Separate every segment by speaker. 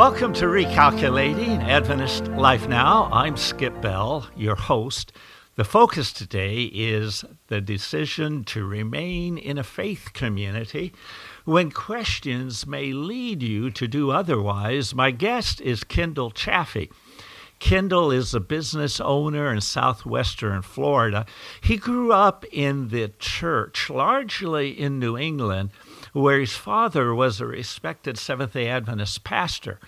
Speaker 1: Welcome to Recalculating Adventist Life Now. I'm Skip Bell, your host. The focus today is the decision to remain in a faith community when questions may lead you to do otherwise. My guest is Kendall Chaffee. Kendall is a business owner in southwestern Florida. He grew up in the church, largely in New England, where his father was a respected Seventh day Adventist pastor.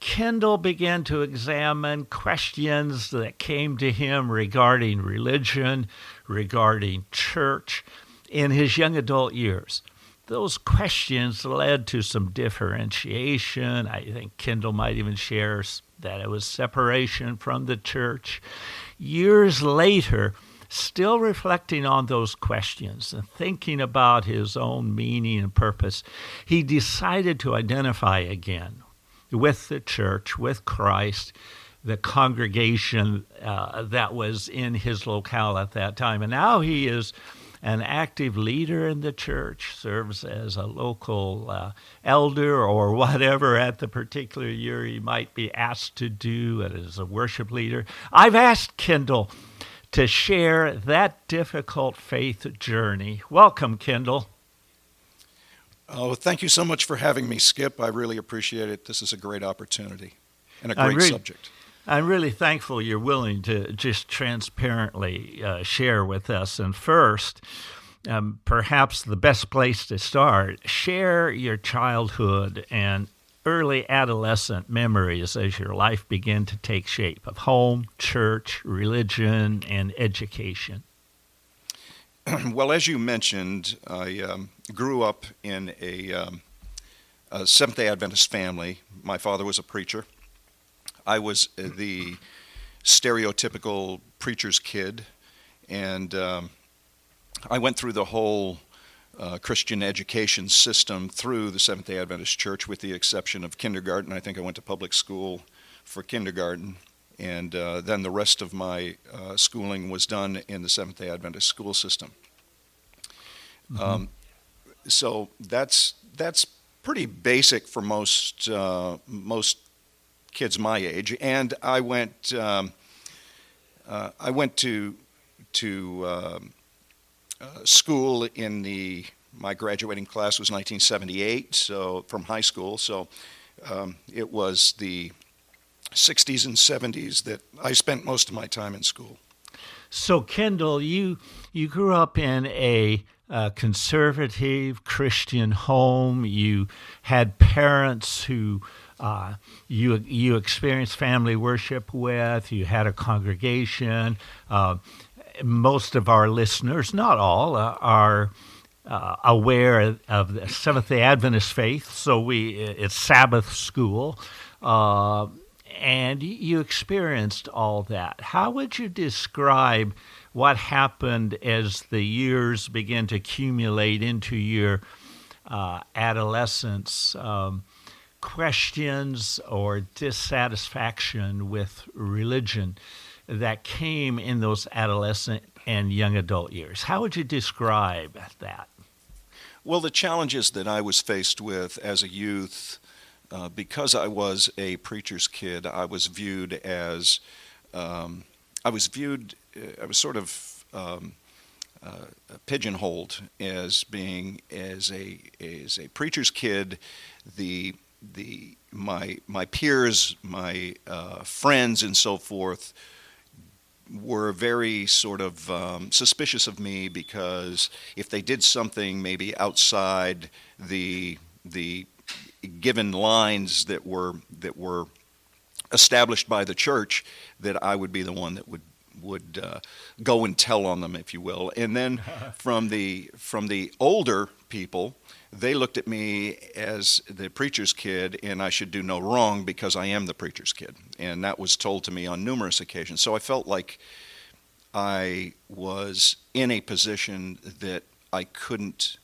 Speaker 1: Kendall began to examine questions that came to him regarding religion, regarding church, in his young adult years those questions led to some differentiation. I think Kendall might even share that it was separation from the church. Years later, still reflecting on those questions and thinking about his own meaning and purpose, he decided to identify again with the church, with Christ, the congregation uh, that was in his locale at that time. And now he is an active leader in the church, serves as a local uh, elder or whatever at the particular year he might be asked to do and as a worship leader. I've asked Kendall to share that difficult faith journey. Welcome, Kendall.
Speaker 2: Oh, thank you so much for having me, Skip. I really appreciate it. This is a great opportunity and a great really, subject.
Speaker 1: I'm really thankful you're willing to just transparently uh, share with us. And first, um, perhaps the best place to start, share your childhood and early adolescent memories as your life began to take shape of home, church, religion, and education.
Speaker 2: well, as you mentioned, I um, grew up in a, um, a Seventh day Adventist family. My father was a preacher. I was uh, the stereotypical preacher's kid, and um, I went through the whole uh, Christian education system through the Seventh day Adventist Church, with the exception of kindergarten. I think I went to public school for kindergarten, and uh, then the rest of my uh, schooling was done in the Seventh day Adventist school system. Mm-hmm. Um, so that's that's pretty basic for most uh, most kids my age, and I went um, uh, I went to to um, school in the my graduating class was 1978, so from high school. So um, it was the 60s and 70s that I spent most of my time in school.
Speaker 1: So Kendall, you you grew up in a uh, conservative Christian home. You had parents who uh, you you experienced family worship with. You had a congregation. Uh, most of our listeners, not all, uh, are. Uh, aware of the Seventh Day Adventist faith, so we it's Sabbath school, uh, and you experienced all that. How would you describe what happened as the years began to accumulate into your uh, adolescence? Um, questions or dissatisfaction with religion that came in those adolescent and young adult years. How would you describe that?
Speaker 2: Well, the challenges that I was faced with as a youth, uh, because I was a preacher's kid, I was viewed as, um, I was viewed, uh, I was sort of um, uh, pigeonholed as being as a as a preacher's kid, the the my my peers, my uh, friends, and so forth were very sort of um, suspicious of me because if they did something maybe outside the the given lines that were that were established by the church, that I would be the one that would would uh, go and tell on them, if you will. And then from the from the older people, they looked at me as the preacher's kid, and I should do no wrong because I am the preacher's kid. And that was told to me on numerous occasions. So I felt like I was in a position that I couldn't,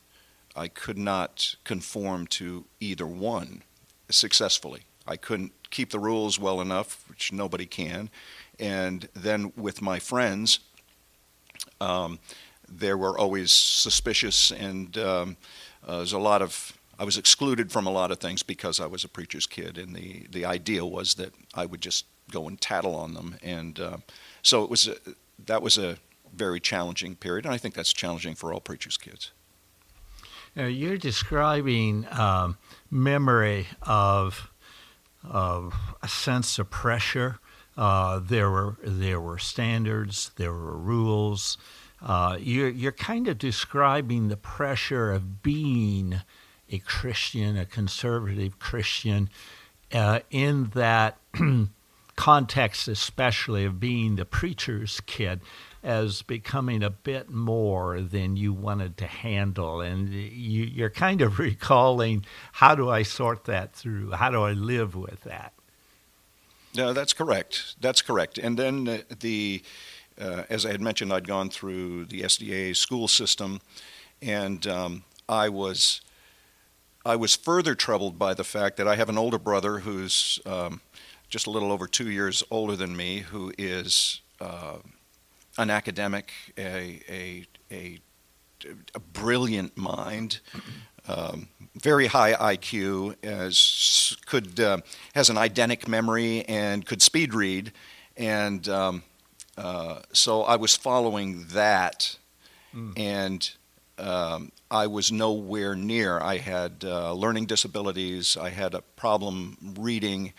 Speaker 2: I could not conform to either one successfully. I couldn't keep the rules well enough, which nobody can. And then with my friends, um, they were always suspicious and um, uh, there's a lot of I was excluded from a lot of things because I was a preacher's kid, and the the idea was that I would just go and tattle on them, and uh, so it was a, that was a very challenging period, and I think that's challenging for all preachers' kids.
Speaker 1: Now, you're describing um, memory of of a sense of pressure. Uh, there were there were standards, there were rules. Uh, you're you're kind of describing the pressure of being a Christian, a conservative Christian, uh, in that context, especially of being the preacher's kid, as becoming a bit more than you wanted to handle. And you, you're kind of recalling how do I sort that through? How do I live with that?
Speaker 2: No, that's correct. That's correct. And then uh, the, uh, as I had mentioned, I'd gone through the SDA school system, and um, I was I was further troubled by the fact that I have an older brother who's um, just a little over two years older than me, who is uh, an academic, a, a, a, a brilliant mind, um, very high IQ, as could uh, has an eidetic memory and could speed read, and um, uh, so I was following that, mm. and um, I was nowhere near. I had uh, learning disabilities. I had a problem reading.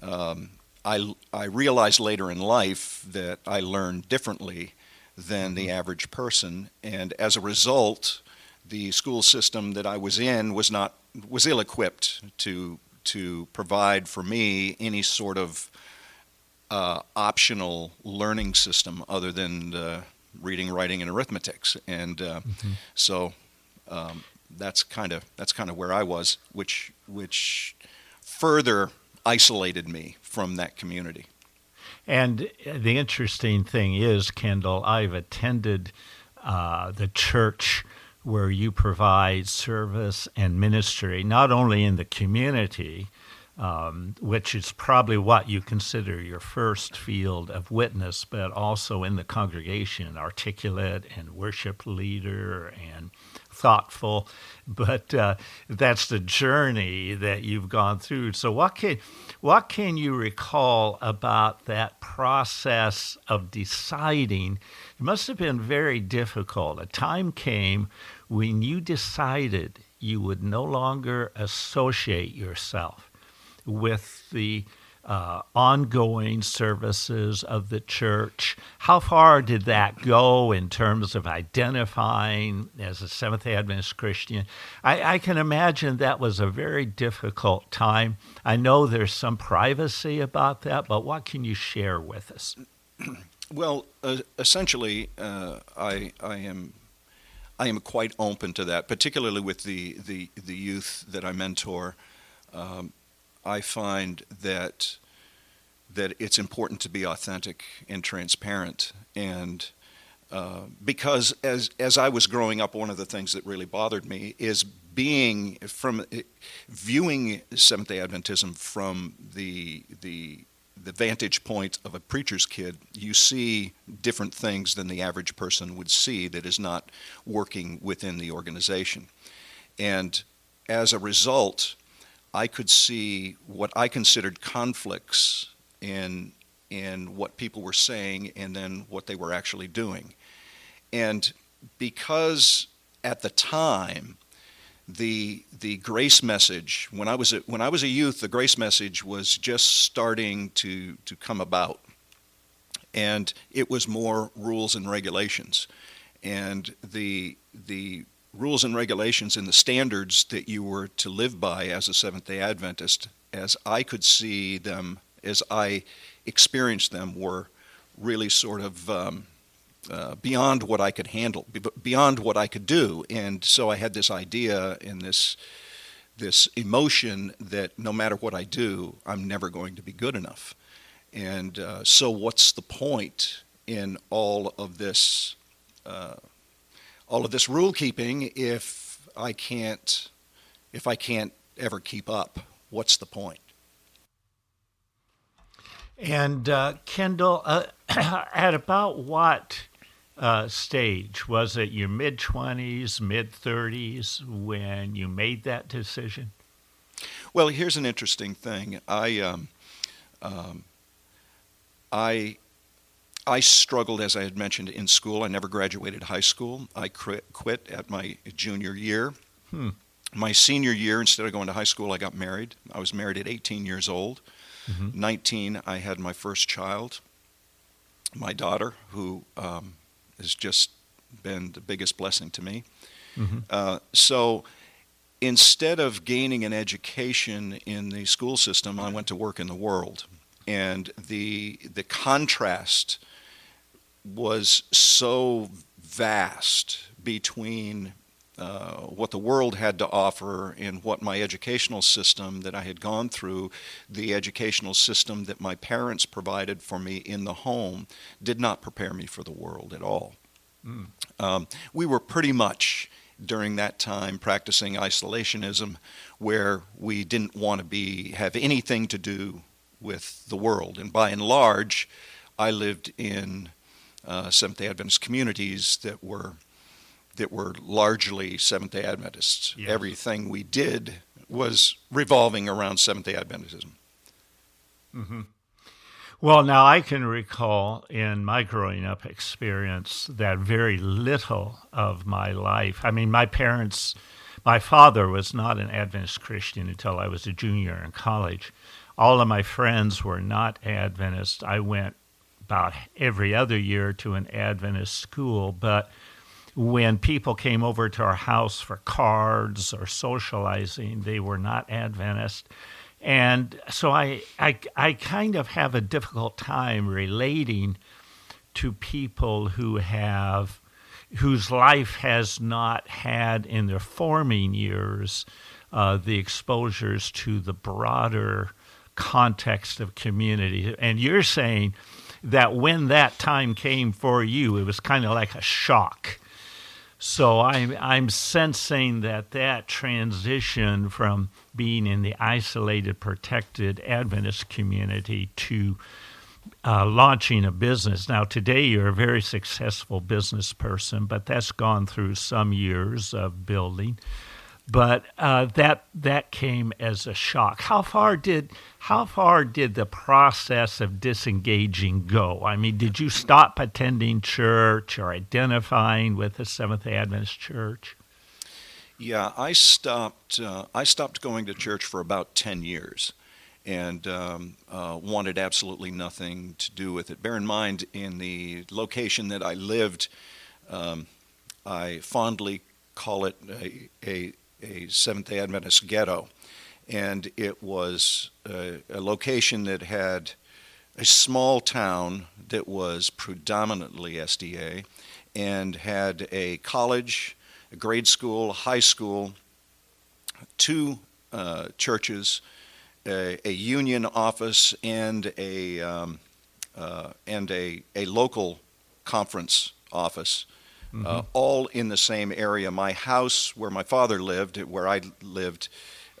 Speaker 2: Um, I, I realized later in life that I learned differently than the mm-hmm. average person, and as a result, the school system that I was in was not was ill-equipped to to provide for me any sort of uh, optional learning system other than reading, writing, and arithmetics, and uh, mm-hmm. so um, that's kind of that's kind of where I was, which which further isolated me from that community.
Speaker 1: And the interesting thing is, Kendall, I've attended uh, the church where you provide service and ministry, not only in the community, um, which is probably what you consider your first field of witness, but also in the congregation, articulate and worship leader and thoughtful, but uh, that's the journey that you've gone through. So, what can what can you recall about that process of deciding? It must have been very difficult. A time came when you decided you would no longer associate yourself with the uh, ongoing services of the church. How far did that go in terms of identifying as a Seventh day Adventist Christian? I, I, can imagine that was a very difficult time. I know there's some privacy about that, but what can you share with us?
Speaker 2: Well, uh, essentially, uh, I, I am. I am quite open to that, particularly with the, the, the youth that I mentor. Um, I find that that it's important to be authentic and transparent and uh, because as as I was growing up, one of the things that really bothered me is being from viewing Seventh Day Adventism from the the the vantage point of a preacher's kid. You see different things than the average person would see that is not working within the organization, and as a result, I could see what I considered conflicts in in what people were saying and then what they were actually doing. And because at the time the the grace message when I was a, when I was a youth the grace message was just starting to to come about and it was more rules and regulations and the the rules and regulations and the standards that you were to live by as a Seventh day Adventist, as I could see them, as I experienced them, were really sort of um, uh, beyond what I could handle, beyond what I could do. And so I had this idea and this this emotion that no matter what I do, I'm never going to be good enough. And uh, so, what's the point in all of this uh, all of this rule keeping if I can't if I can't ever keep up? What's the point?
Speaker 1: And uh, Kendall, uh, at about what uh, stage? Was it your mid 20s, mid 30s when you made that decision?
Speaker 2: Well, here's an interesting thing. I, um, um, I, I struggled, as I had mentioned, in school. I never graduated high school. I quit at my junior year. Hmm. My senior year, instead of going to high school, I got married. I was married at 18 years old. Mm-hmm. 19, I had my first child, my daughter, who um, has just been the biggest blessing to me. Mm-hmm. Uh, so instead of gaining an education in the school system, I went to work in the world. And the, the contrast was so vast between uh, what the world had to offer and what my educational system that I had gone through, the educational system that my parents provided for me in the home, did not prepare me for the world at all. Mm. Um, we were pretty much during that time practicing isolationism where we didn't want to be have anything to do with the world and by and large I lived in uh, Seventh Day Adventist communities that were that were largely Seventh Day Adventists. Yes. Everything we did was revolving around Seventh Day Adventism.
Speaker 1: Mm-hmm. Well, now I can recall in my growing up experience that very little of my life. I mean, my parents, my father was not an Adventist Christian until I was a junior in college. All of my friends were not Adventist. I went about every other year to an Adventist school, but when people came over to our house for cards or socializing, they were not Adventist. And so I, I, I kind of have a difficult time relating to people who have, whose life has not had in their forming years uh, the exposures to the broader context of community. And you're saying that when that time came for you, it was kind of like a shock. So I'm I'm sensing that that transition from being in the isolated, protected Adventist community to uh, launching a business. Now, today you're a very successful business person, but that's gone through some years of building. But uh, that that came as a shock. How far did how far did the process of disengaging go? I mean, did you stop attending church or identifying with the Seventh Day Adventist Church?
Speaker 2: Yeah, I stopped. Uh, I stopped going to church for about ten years, and um, uh, wanted absolutely nothing to do with it. Bear in mind, in the location that I lived, um, I fondly call it a, a, a Seventh Day Adventist ghetto, and it was a, a location that had a small town that was predominantly SDA, and had a college a grade school, high school, two uh, churches, a, a, union office, and a um, uh, and a, a local conference office, mm-hmm. uh, all in the same area. My house, where my father lived, where I lived,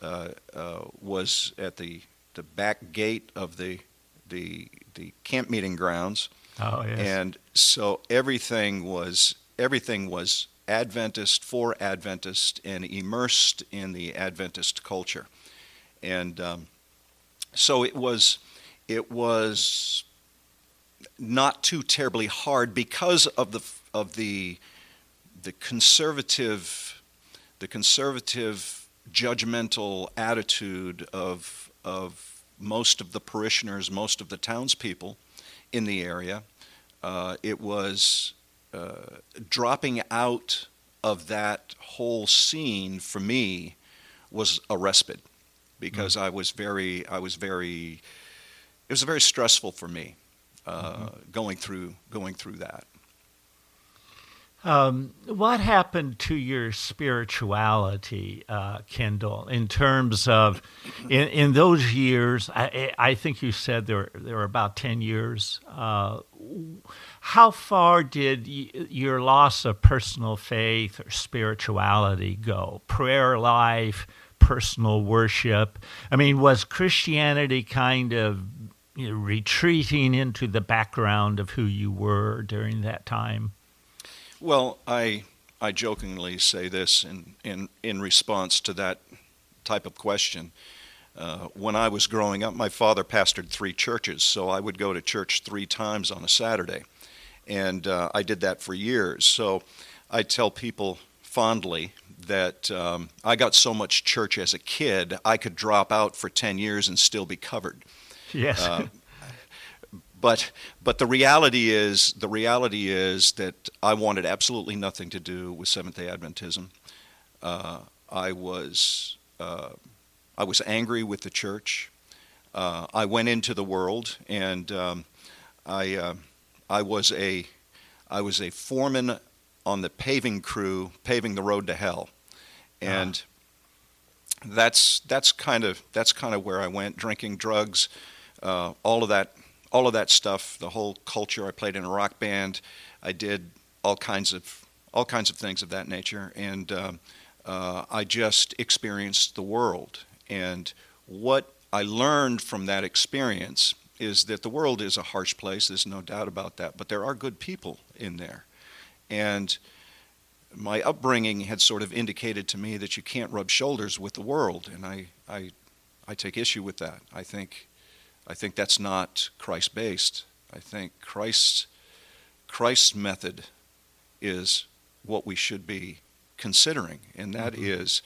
Speaker 2: uh, uh, was at the the back gate of the the the camp meeting grounds.
Speaker 1: Oh yes.
Speaker 2: And so everything was everything was Adventist for Adventist and immersed in the Adventist culture. And um, so it was, it was not too terribly hard because of the of the the conservative the conservative judgmental attitude of of most of the parishioners, most of the townspeople in the area. Uh, it was uh, dropping out of that whole scene for me was a respite because mm-hmm. I was very I was very it was very stressful for me uh, mm-hmm. going through going through that.
Speaker 1: Um, what happened to your spirituality, uh, Kendall, in terms of in, in those years? I, I, think you said there, there were about 10 years. Uh, how far did y- your loss of personal faith or spirituality go? Prayer life, personal worship? I mean, was Christianity kind of you know, retreating into the background of who you were during that time?
Speaker 2: Well, I I jokingly say this in in in response to that type of question. Uh, when I was growing up, my father pastored three churches, so I would go to church three times on a Saturday, and uh, I did that for years. So I tell people fondly that um, I got so much church as a kid, I could drop out for 10 years and still be covered.
Speaker 1: Yes. Uh,
Speaker 2: but but the reality is the reality is that I wanted absolutely nothing to do with Seventh Day Adventism. Uh, I was uh, I was angry with the church. Uh, I went into the world and um, I uh, I was a I was a foreman on the paving crew paving the road to hell, and. uh That's that's kind of that's kind of where I went. Drinking, drugs, uh, all of that all of that stuff, the whole culture. I played in a rock band. I did all kinds of all kinds of things of that nature, and uh, uh, I just experienced the world. And what I learned from that experience is that the world is a harsh place. There's no doubt about that, but there are good people in there, and my upbringing had sort of indicated to me that you can't rub shoulders with the world, and I, I, I take issue with that. I think I think that's not Christ based. I think Christ's, Christ's method is what we should be considering, and that mm-hmm. is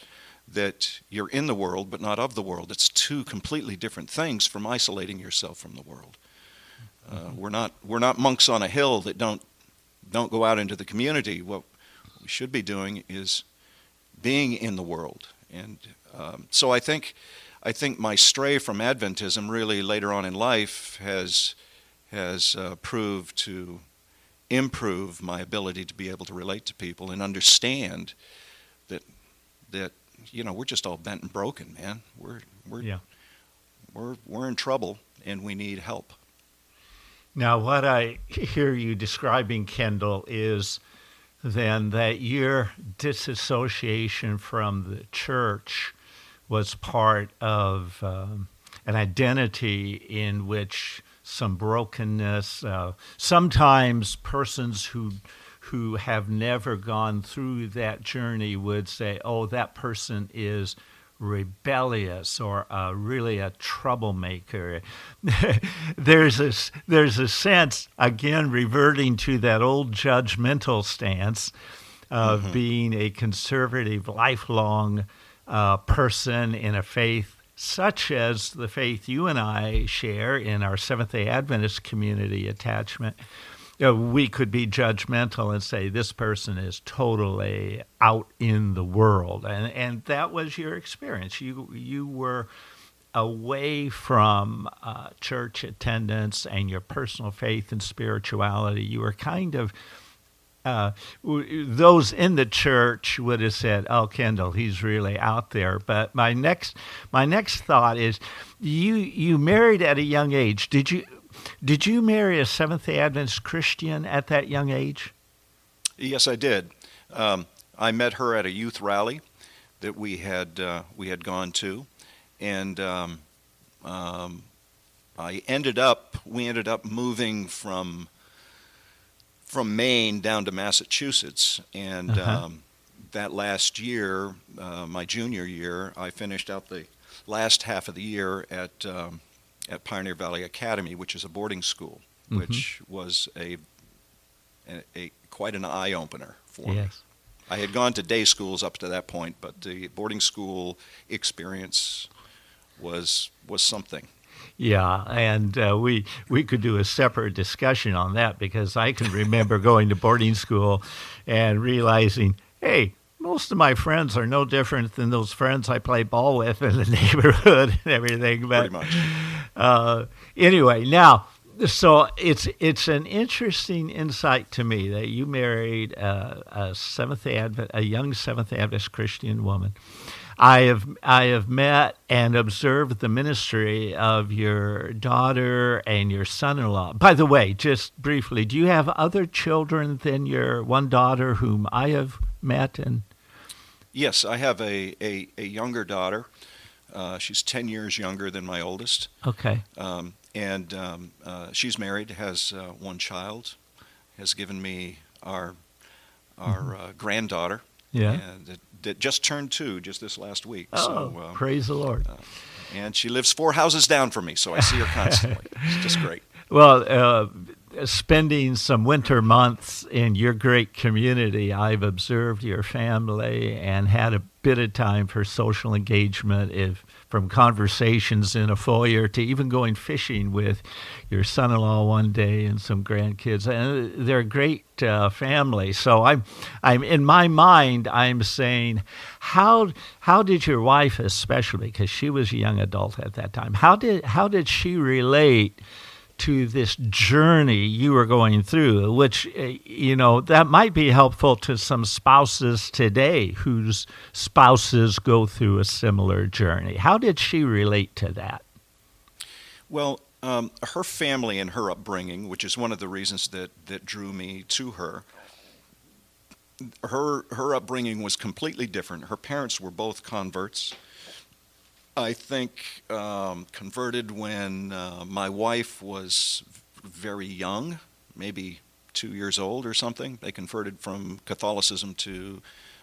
Speaker 2: that you're in the world but not of the world. It's two completely different things from isolating yourself from the world. Uh, mm-hmm. we're not we're not monks on a hill that don't don't go out into the community. What we should be doing is being in the world, and um, so I think I think my stray from Adventism really later on in life has has uh, proved to improve my ability to be able to relate to people and understand that that you know we're just all bent and broken, man. We're we're yeah. we're we're in trouble and we need help.
Speaker 1: Now, what I hear you describing, Kendall, is then that your disassociation from the church was part of um, an identity in which some brokenness, uh, sometimes persons who who have never gone through that journey would say, "Oh, that person is rebellious or uh, really a troublemaker." there's a there's a sense again reverting to that old judgmental stance of mm-hmm. being a conservative, lifelong uh, person in a faith such as the faith you and I share in our Seventh day Adventist community attachment, you know, we could be judgmental and say this person is totally out in the world. And, and that was your experience. You, you were away from uh, church attendance and your personal faith and spirituality. You were kind of uh, those in the church would have said, "Oh, Kendall, he's really out there." But my next, my next thought is, you you married at a young age. Did you did you marry a Seventh Day Adventist Christian at that young age?
Speaker 2: Yes, I did. Um, I met her at a youth rally that we had uh, we had gone to, and um, um, I ended up we ended up moving from from Maine down to Massachusetts, and uh-huh. um, that last year, uh, my junior year, I finished out the last half of the year at um, at Pioneer Valley Academy, which is a boarding school, mm-hmm. which was a, a, a, quite an eye opener for yes. me. I had gone to day schools up to that point, but the boarding school experience was was something.
Speaker 1: Yeah, and uh, we we could do a separate discussion on that because I can remember going to boarding school and realizing, hey, most of my friends are no different than those friends I play ball with in the neighborhood and everything.
Speaker 2: But Pretty much.
Speaker 1: Uh, anyway, now so it's it's an interesting insight to me that you married a, a Seventh Advent, a young Seventh Adventist Christian woman. I have I have met and observed the ministry of your daughter and your son-in-law. By the way, just briefly, do you have other children than your one daughter whom I have met and?
Speaker 2: Yes, I have a a, a younger daughter. Uh, she's ten years younger than my oldest.
Speaker 1: Okay.
Speaker 2: Um, and um, uh, she's married, has uh, one child, has given me our our mm-hmm. uh, granddaughter.
Speaker 1: Yeah.
Speaker 2: And that, just turned two just this last week.
Speaker 1: Oh, so, um, praise the Lord. Uh,
Speaker 2: and she lives four houses down from me, so I see her constantly. it's just great.
Speaker 1: Well, uh, spending some winter months in your great community, I've observed your family and had a bit of time for social engagement. If from conversations in a foyer to even going fishing with your son-in-law one day and some grandkids, and they're a great uh, family. So I'm, I'm in my mind, I'm saying, how how did your wife, especially because she was a young adult at that time, how did how did she relate? To this journey you were going through, which, eh, you know, that might be helpful to some spouses today whose spouses go through a similar journey. How did she relate to that?
Speaker 2: Well, um, her family and her upbringing, which is one of the reasons that, that drew me to her, her her upbringing was completely different. Her parents were both converts. I think um, converted when uh, my wife was very young, maybe two years old or something. They converted from Catholicism to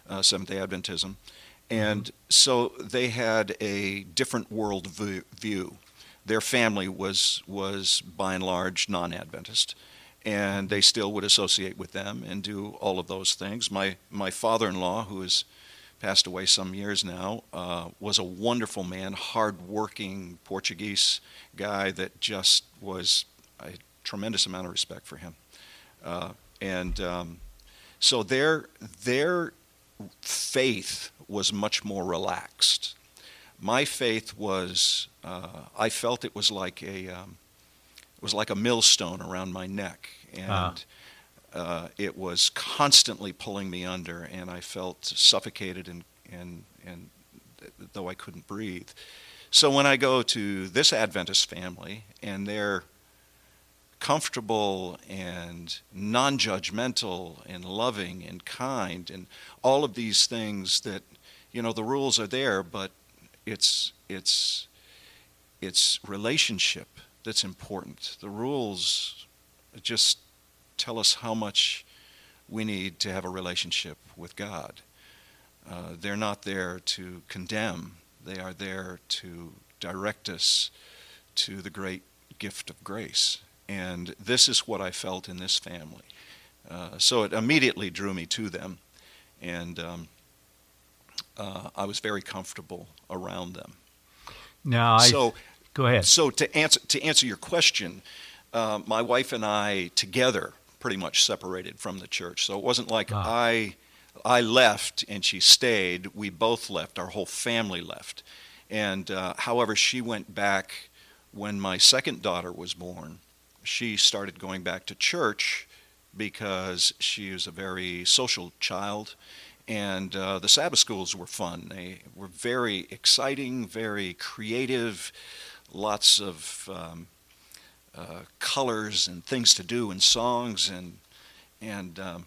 Speaker 2: uh, Seventh day Adventism. Mm-hmm. And mm-hmm. so they had a different world view. Their family was, was by and large non Adventist and they still would associate with them and do all of those things. My my father-in-law, who is passed away some years now, uh, was a wonderful man, hard-working Portuguese guy that just was a tremendous amount of respect for him. Uh, and um, so their their faith was much more relaxed. My faith was, uh, I felt it was like a um, it was like a millstone around my neck, and. Uh, it was constantly pulling me under, and I felt suffocated and, and, and though I couldn't breathe. So when I go to this Adventist family and they're comfortable and non judgmental and loving and kind and all of these things that, you know, the rules are there, but it's, it's, it's relationship that's important. The rules just tell us how much we need to have a relationship with God. Uh, they're not there to condemn, they are there to direct us to the great gift of grace. And this is what I felt in this family. Uh, so it immediately drew me to them, and um, uh, I was very comfortable around them.
Speaker 1: Now, I, so go ahead.
Speaker 2: So to answer to answer your question, uh, my wife and I together pretty much separated from the church. So it wasn't like ah. I I left and she stayed. We both left. Our whole family left. And uh, however, she went back when my second daughter was born. She started going back to church because she was a very social child. And uh, the Sabbath schools were fun. They were very exciting, very creative, lots of um, uh, colors and things to do and songs and and um,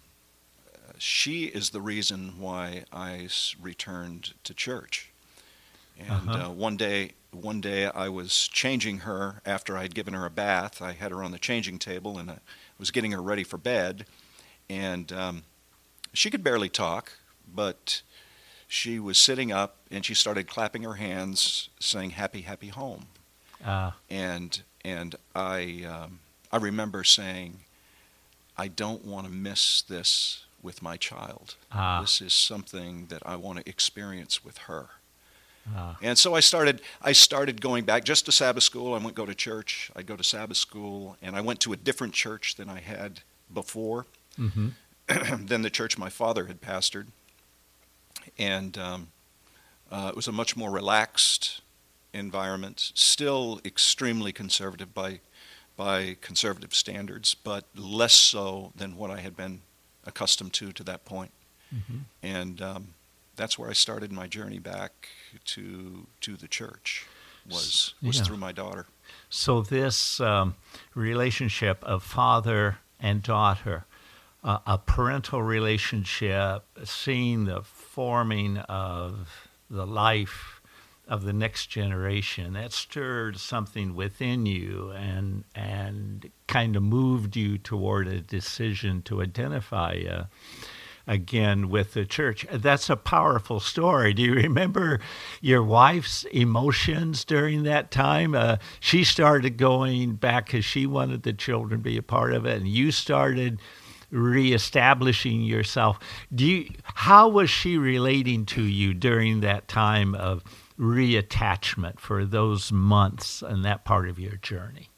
Speaker 2: she is the reason why I returned to church. And uh-huh. uh, one day, one day I was changing her after I had given her a bath. I had her on the changing table and I was getting her ready for bed, and um, she could barely talk, but she was sitting up and she started clapping her hands, saying "Happy, happy home." Uh. And and I, um, I remember saying, I don't want to miss this with my child. Ah. This is something that I want to experience with her. Ah. And so I started. I started going back just to Sabbath school. I wouldn't go to church. I'd go to Sabbath school, and I went to a different church than I had before, mm-hmm. than the church my father had pastored. And um, uh, it was a much more relaxed environment, still extremely conservative by, by conservative standards, but less so than what I had been accustomed to to that point. Mm-hmm. And um, that's where I started my journey back to to the church. Was was yeah. through my daughter.
Speaker 1: So this um, relationship of father and daughter, uh, a parental relationship, seeing the forming of the life of the next generation that stirred something within you and and kind of moved you toward a decision to identify uh, again with the church. That's a powerful story. Do you remember your wife's emotions during that time? Uh, she started going back because she wanted the children to be a part of it, and you started reestablishing yourself. Do you, how was she relating to you during that time of reattachment for those months and that part of your journey?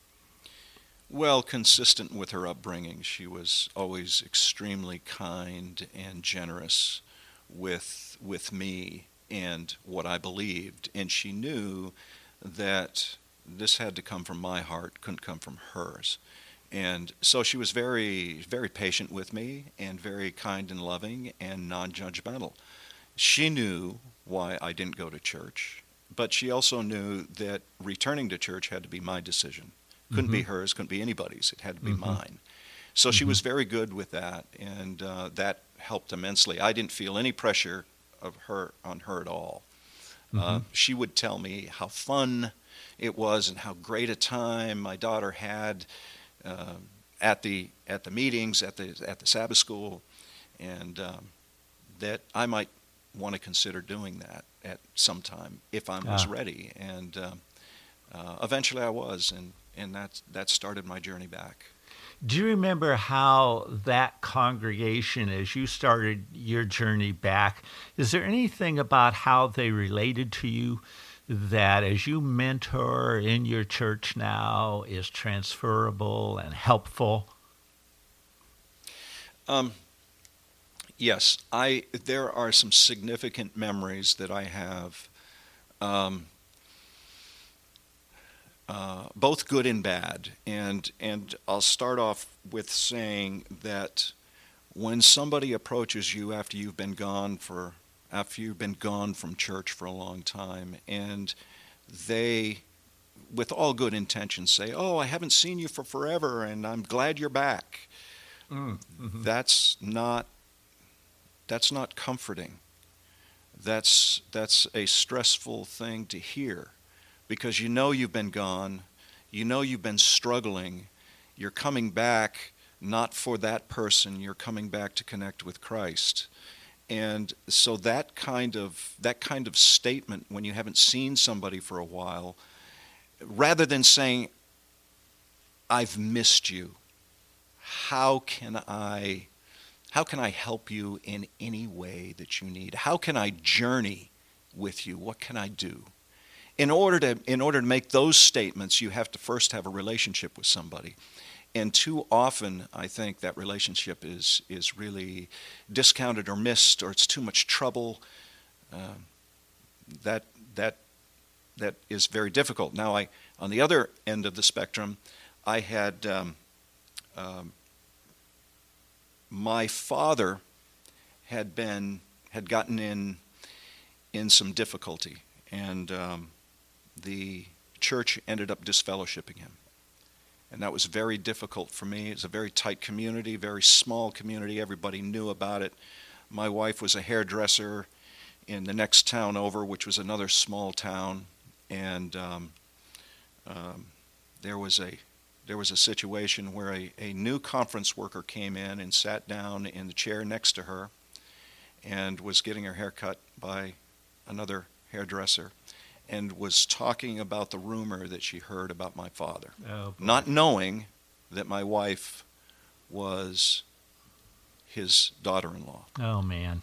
Speaker 2: Well, consistent with her upbringing, she was always extremely kind and generous with with me and what I believed, and she knew that this had to come from my heart, couldn't come from hers. And so she was very, very patient with me and very kind and loving and non judgmental. She knew why I didn't go to church, but she also knew that returning to church had to be my decision. Couldn't mm-hmm. be hers, couldn't be anybody's, it had to be mm-hmm. mine. So mm-hmm. she was very good with that, and uh, that helped immensely. I didn't feel any pressure of her on her at all. Uh, she would tell me how fun it was and how great a time my daughter had uh, at the at the meetings at the at the Sabbath school, and um, that I might want to consider doing that at some time if I was ah. ready. And um, uh, eventually, I was, and and that that started my journey back.
Speaker 1: Do you remember how that congregation, as you started your journey back, is there anything about how they related to you that as you mentor in your church now is transferable and helpful?
Speaker 2: Um, yes, I there are some significant memories that I have, um, uh, both good and bad, and and I'll start off with saying that when somebody approaches you after you've been gone for after you've been gone from church for a long time and they with all good intentions say oh i haven't seen you for forever and i'm glad you're back mm, mm-hmm. that's not that's not comforting. That's that's a stressful thing to hear because you know you've been gone you know you've been struggling you're coming back not for that person you're coming back to connect with christ. And so that kind of that kind of statement when you haven't seen somebody for a while, rather than saying, I've missed you, how can I how can I help you in any way that you need? How can I journey with you? What can I do? In order to in order to make those statements, you have to first have a relationship with somebody. And too often, I think that relationship is, is really discounted or missed, or it's too much trouble. Uh, that, that, that is very difficult. Now, I, on the other end of the spectrum, I had um, um, my father had been had gotten in in some difficulty, and um, the church ended up disfellowshipping him and that was very difficult for me. It's a very tight community, very small community. Everybody knew about it. My wife was a hairdresser in the next town over, which was another small town, and um, um, there was a there was a situation where a, a new conference worker came in and sat down in the chair next to her and was getting her hair cut by another hairdresser and was talking about the rumor that she heard about my father, oh, not knowing that my wife was his daughter-in-law.
Speaker 1: Oh man.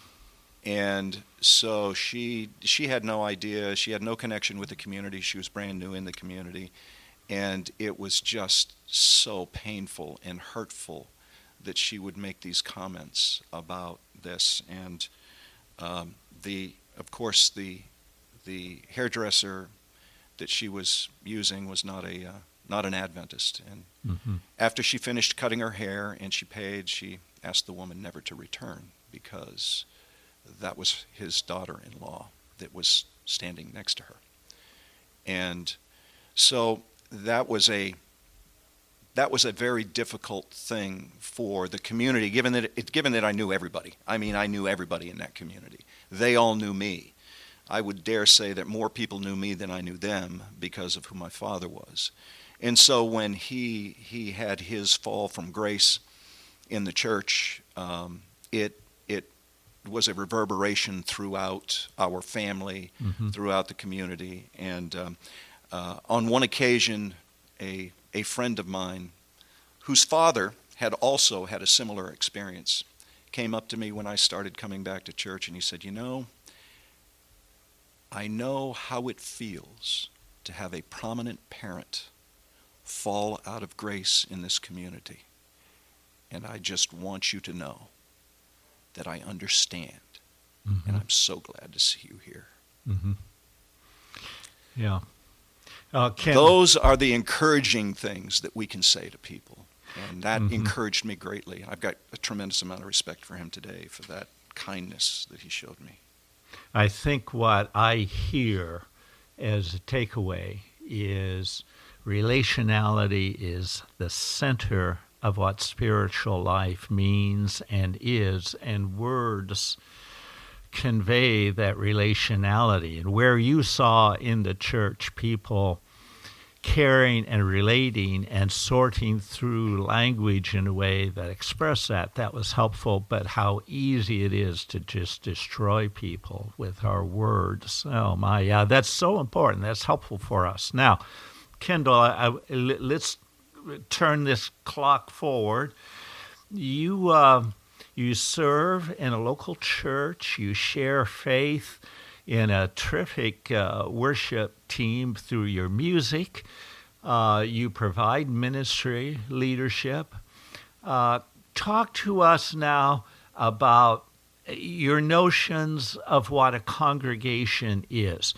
Speaker 2: And so she she had no idea. She had no connection with the community. She was brand new in the community, and it was just so painful and hurtful that she would make these comments about this. And um, the of course the the hairdresser that she was using was not a uh, not an Adventist. And mm-hmm. after she finished cutting her hair and she paid, she asked the woman never to return because that was his daughter-in-law that was standing next to her. And so that was a that was a very difficult thing for the community, given that it, given that I knew everybody. I mean, I knew everybody in that community. They all knew me. I would dare say that more people knew me than I knew them because of who my father was. And so when he he had his fall from grace in the church, um, it it was a reverberation throughout our family,
Speaker 1: Mhm.
Speaker 2: throughout the community. And um, uh, on one occasion, a, a friend of mine, whose father had also had a similar experience, came up to me when I started coming back to church and he said, You know, I know how it feels to have a prominent parent fall out of grace in this community. And I just want you to know that I understand.
Speaker 1: Mhm.
Speaker 2: And I'm so glad to see you here.
Speaker 1: Mm-hmm. Yeah. Uh, Ken,
Speaker 2: Those are the encouraging things that we can say to people. And that
Speaker 1: Mhm.
Speaker 2: encouraged me greatly. I've got a tremendous amount of respect for him today for that kindness that he showed me.
Speaker 1: I think what I hear as a takeaway is relationality is the center of what spiritual life means and is, and words convey that relationality. And where you saw in the church people caring and relating and sorting through language in a way that expressed that, that was helpful. But how easy it is to just destroy people with our words. Oh, my, yeah, that's so important. That's helpful for us. Now, Kendall, I, I, let's turn this clock forward. You. Uh, you serve in a local church. You share faith in a terrific uh, worship team through your music. Uh, you provide ministry leadership. Uh, talk to us now about your notions of what a congregation is.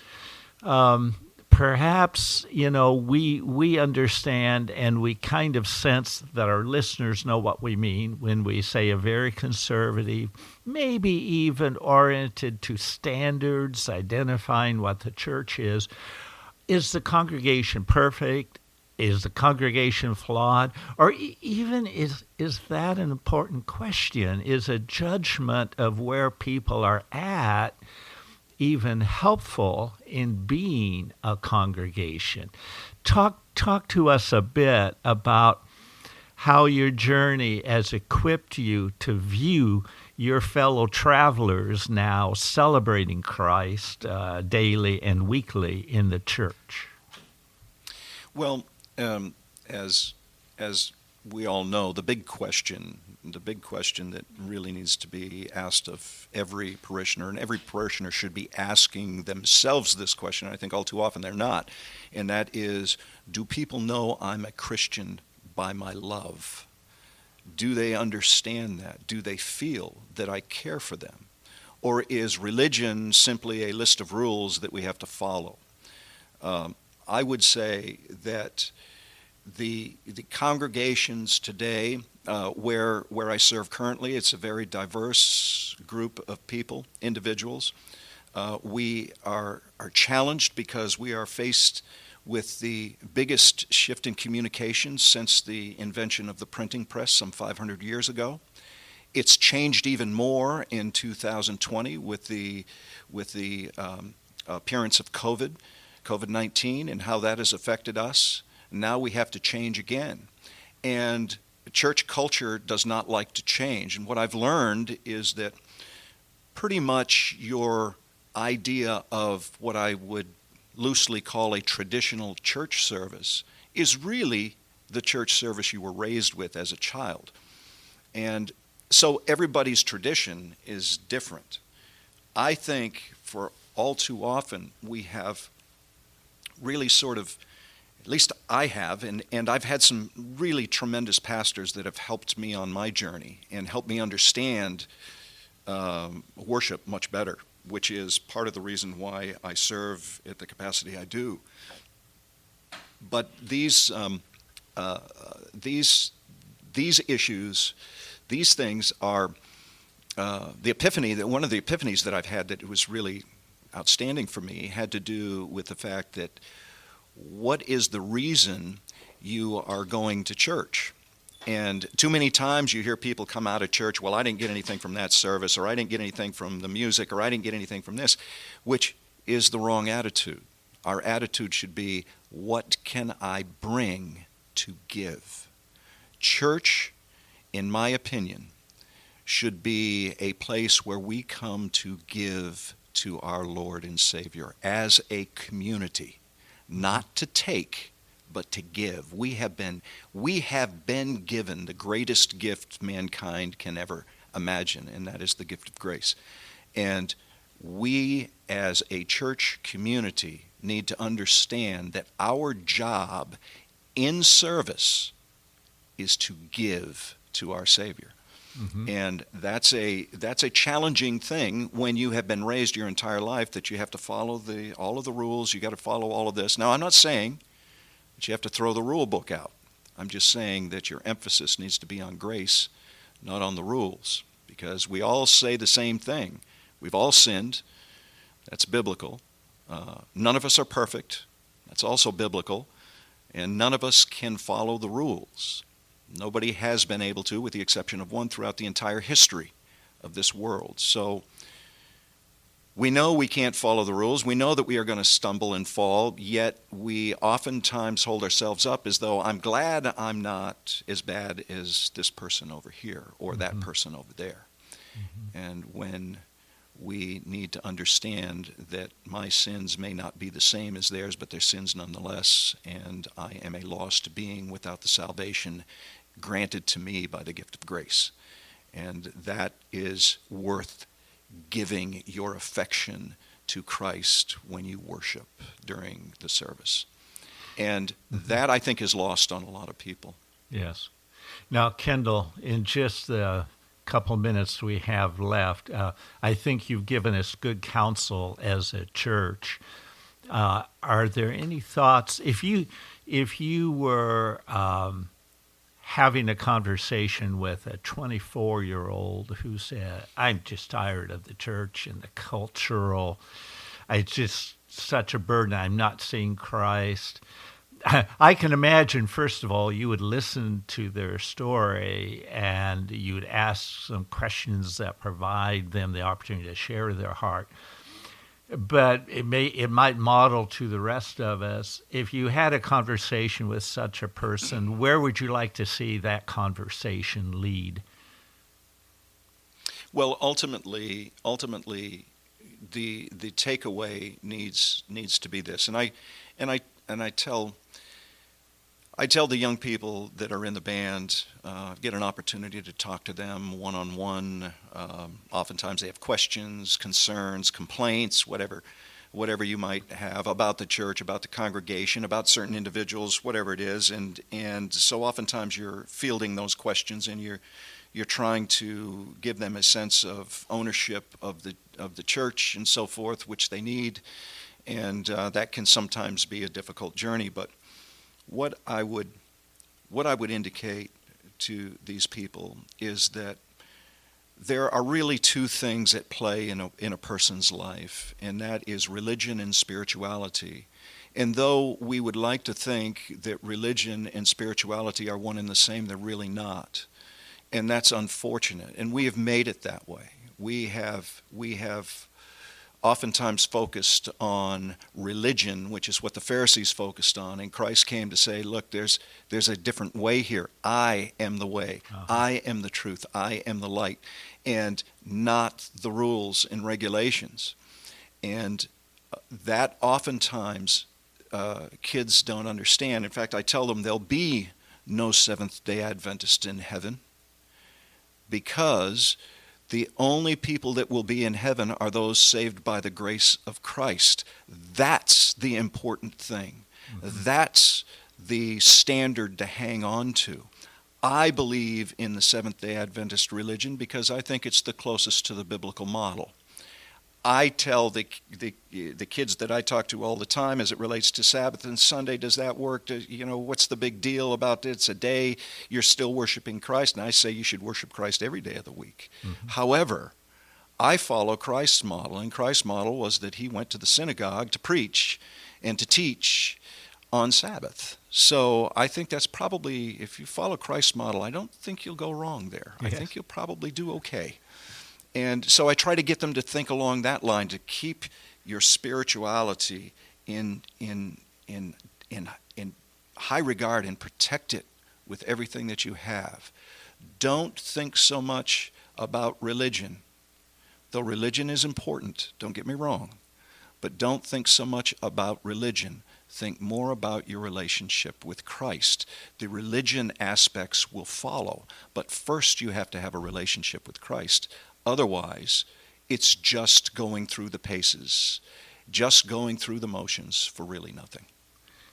Speaker 1: Um, perhaps you know we we understand and we kind of sense that our listeners know what we mean when we say a very conservative maybe even oriented to standards identifying what the church is. Is the congregation perfect? Is the congregation flawed? Or e- even is is that an important question? Is a judgment of where people are at even helpful in being a congregation. Talk talk to us a bit about how your journey has equipped you to view your fellow travelers now celebrating Christ uh, daily and weekly in the church.
Speaker 2: Well, um, as as we all know, the big question, the big question that really needs to be asked of every parishioner, and every parishioner should be asking themselves this question. I think all too often they're not, and that is, do people know I'm a Christian by my love? Do they understand that? Do they feel that I care for them? Or is religion simply a list of rules that we have to follow? Um, I would say that the the congregations today uh, where where I serve currently, it's a very diverse group of people, individuals. Uh, we are are challenged because we are faced with the biggest shift in communications since the invention of the printing press some 500 years ago. It's changed even more in 2020 with the with the um, appearance of COVID, COVID-19, and how that has affected us. Now we have to change again. And church culture does not like to change. And what I've learned is that pretty much your idea of what I would loosely call a traditional church service is really the church service you were raised with as a child. And so everybody's tradition is different. I think for all too often we have really sort of at least I have, and, and I've had some really tremendous pastors that have helped me on my journey and helped me understand um, worship much better, which is part of the reason why I serve at the capacity I do. But these, um, uh, these, these issues, these things are uh, the epiphany that one of the epiphanies that I've had that was really outstanding for me had to do with the fact that what is the reason you are going to church? And too many times you hear people come out of church, well, I didn't get anything from that service, or I didn't get anything from the music, or I didn't get anything from this, which is the wrong attitude. Our attitude should be, what can I bring to give? Church, in my opinion, should be a place where we come to give to our Lord and Savior as a community, not to take, but to give. We have been we have been given the greatest gift mankind can ever imagine, and that is the gift of grace. And we as a church community need to understand that our job in service is to give to our Savior. Mm-hmm. And that's a that's a challenging thing when you have been raised your entire life that you have to follow the all of the rules, you got to follow all of this. Now I'm not saying that you have to throw the rule book out. I'm just saying that your emphasis needs to be on grace, not on the rules, because we all say the same thing. We've all sinned. That's biblical. Uh, none of us are perfect. That's also biblical. And none of us can follow the rules. Nobody has been able to, with the exception of one, throughout the entire history of this world. So we know we can't follow the rules. We know that we are going to stumble and fall, yet we oftentimes hold ourselves up as though I'm glad I'm not as bad as this person over here or mm-hmm. that person over there. Mm-hmm. And when we need to understand that my sins may not be the same as theirs, but they're sins nonetheless, and I am a lost being without the salvation granted to me by the gift of grace. And that is worth giving your affection to Christ when you worship during the service. And mm-hmm. that, I think, is lost on a lot of people.
Speaker 1: Yes. Now, Kendall, in just the couple minutes we have left, uh, I think you've given us good counsel as a church. Uh, are there any thoughts if you if you were um, having a conversation with a 24 year old who said, I'm just tired of the church and the cultural, it's just such a burden. I'm not seeing Christ. I can imagine, first of all, you would listen to their story and you would ask some questions that provide them the opportunity to share their heart but it may it might model to the rest of us. If you had a conversation with such a person where would you like to see that conversation lead?
Speaker 2: Well ultimately ultimately the the takeaway needs needs to be this. And i and i and i tell I tell the young people that are in the band, uh, get an opportunity to talk to them one on one. Oftentimes they have questions, concerns, complaints, whatever, whatever you might have about the church, about the congregation, about certain individuals, whatever it is. And and so oftentimes you're fielding those questions and you're you're trying to give them a sense of ownership of the of the church and so forth, which they need. And uh, that can sometimes be a difficult journey, but what I would what I would indicate to these people is that there are really two things at play in a, in a person's life, and that is religion and spirituality. And though we would like to think that religion and spirituality are one and the same, they're really not. And that's unfortunate. And we have made it that way. We have, we have oftentimes focused on religion, which is what the Pharisees focused on. And Christ came to say, look, there's, there's a different way here. I am the way, uh-huh. I am the truth, I am the light, and not the rules and regulations. And uh, that oftentimes uh, kids don't understand. In fact, I tell them there'll be no Seventh day Adventist in heaven because the only people that will be in heaven are those saved by the grace of Christ. That's the important thing. Mm-hmm. That's the standard to hang on to. I believe in the Seventh day Adventist religion because I think it's the closest to the biblical model. I tell the, the, the kids that I talk to all the time as it relates to Sabbath and Sunday, does that work? you know, what's the big deal about it? It's a day you're still worshiping Christ, and I say you should worship Christ every day of the week. Mm-hmm. However, I follow Christ's model, and Christ's model was that he went to the synagogue to preach and to teach on Sabbath. So I think that's probably, if you follow Christ's model, I don't think you'll go wrong there. Yes. I think you'll probably do okay. And so I try to get them to think along that line to keep your spirituality in in in in in high regard and protect it with everything that you have. Don't think so much about religion. Though religion is important, don't get me wrong, but don't think so much about religion. Think more about your relationship with Christ. The religion aspects will follow, but first you have to have a relationship with Christ. Otherwise, it's just going through the paces, just going through the motions for really nothing.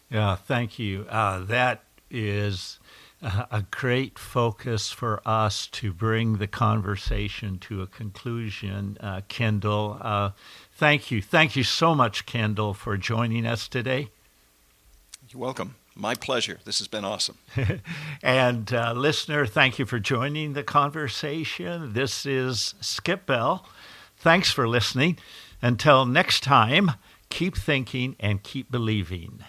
Speaker 1: Yeah, thank you. Uh, that is a great focus for us to bring the conversation to a conclusion, uh, Kendall. Uh, thank you. Thank you so much, Kendall, for joining us today.
Speaker 2: You're welcome. My pleasure. This has been awesome.
Speaker 1: and uh, listener, thank you for joining the conversation. This is Skip Bell. Thanks for listening. Until next time, keep thinking and keep believing.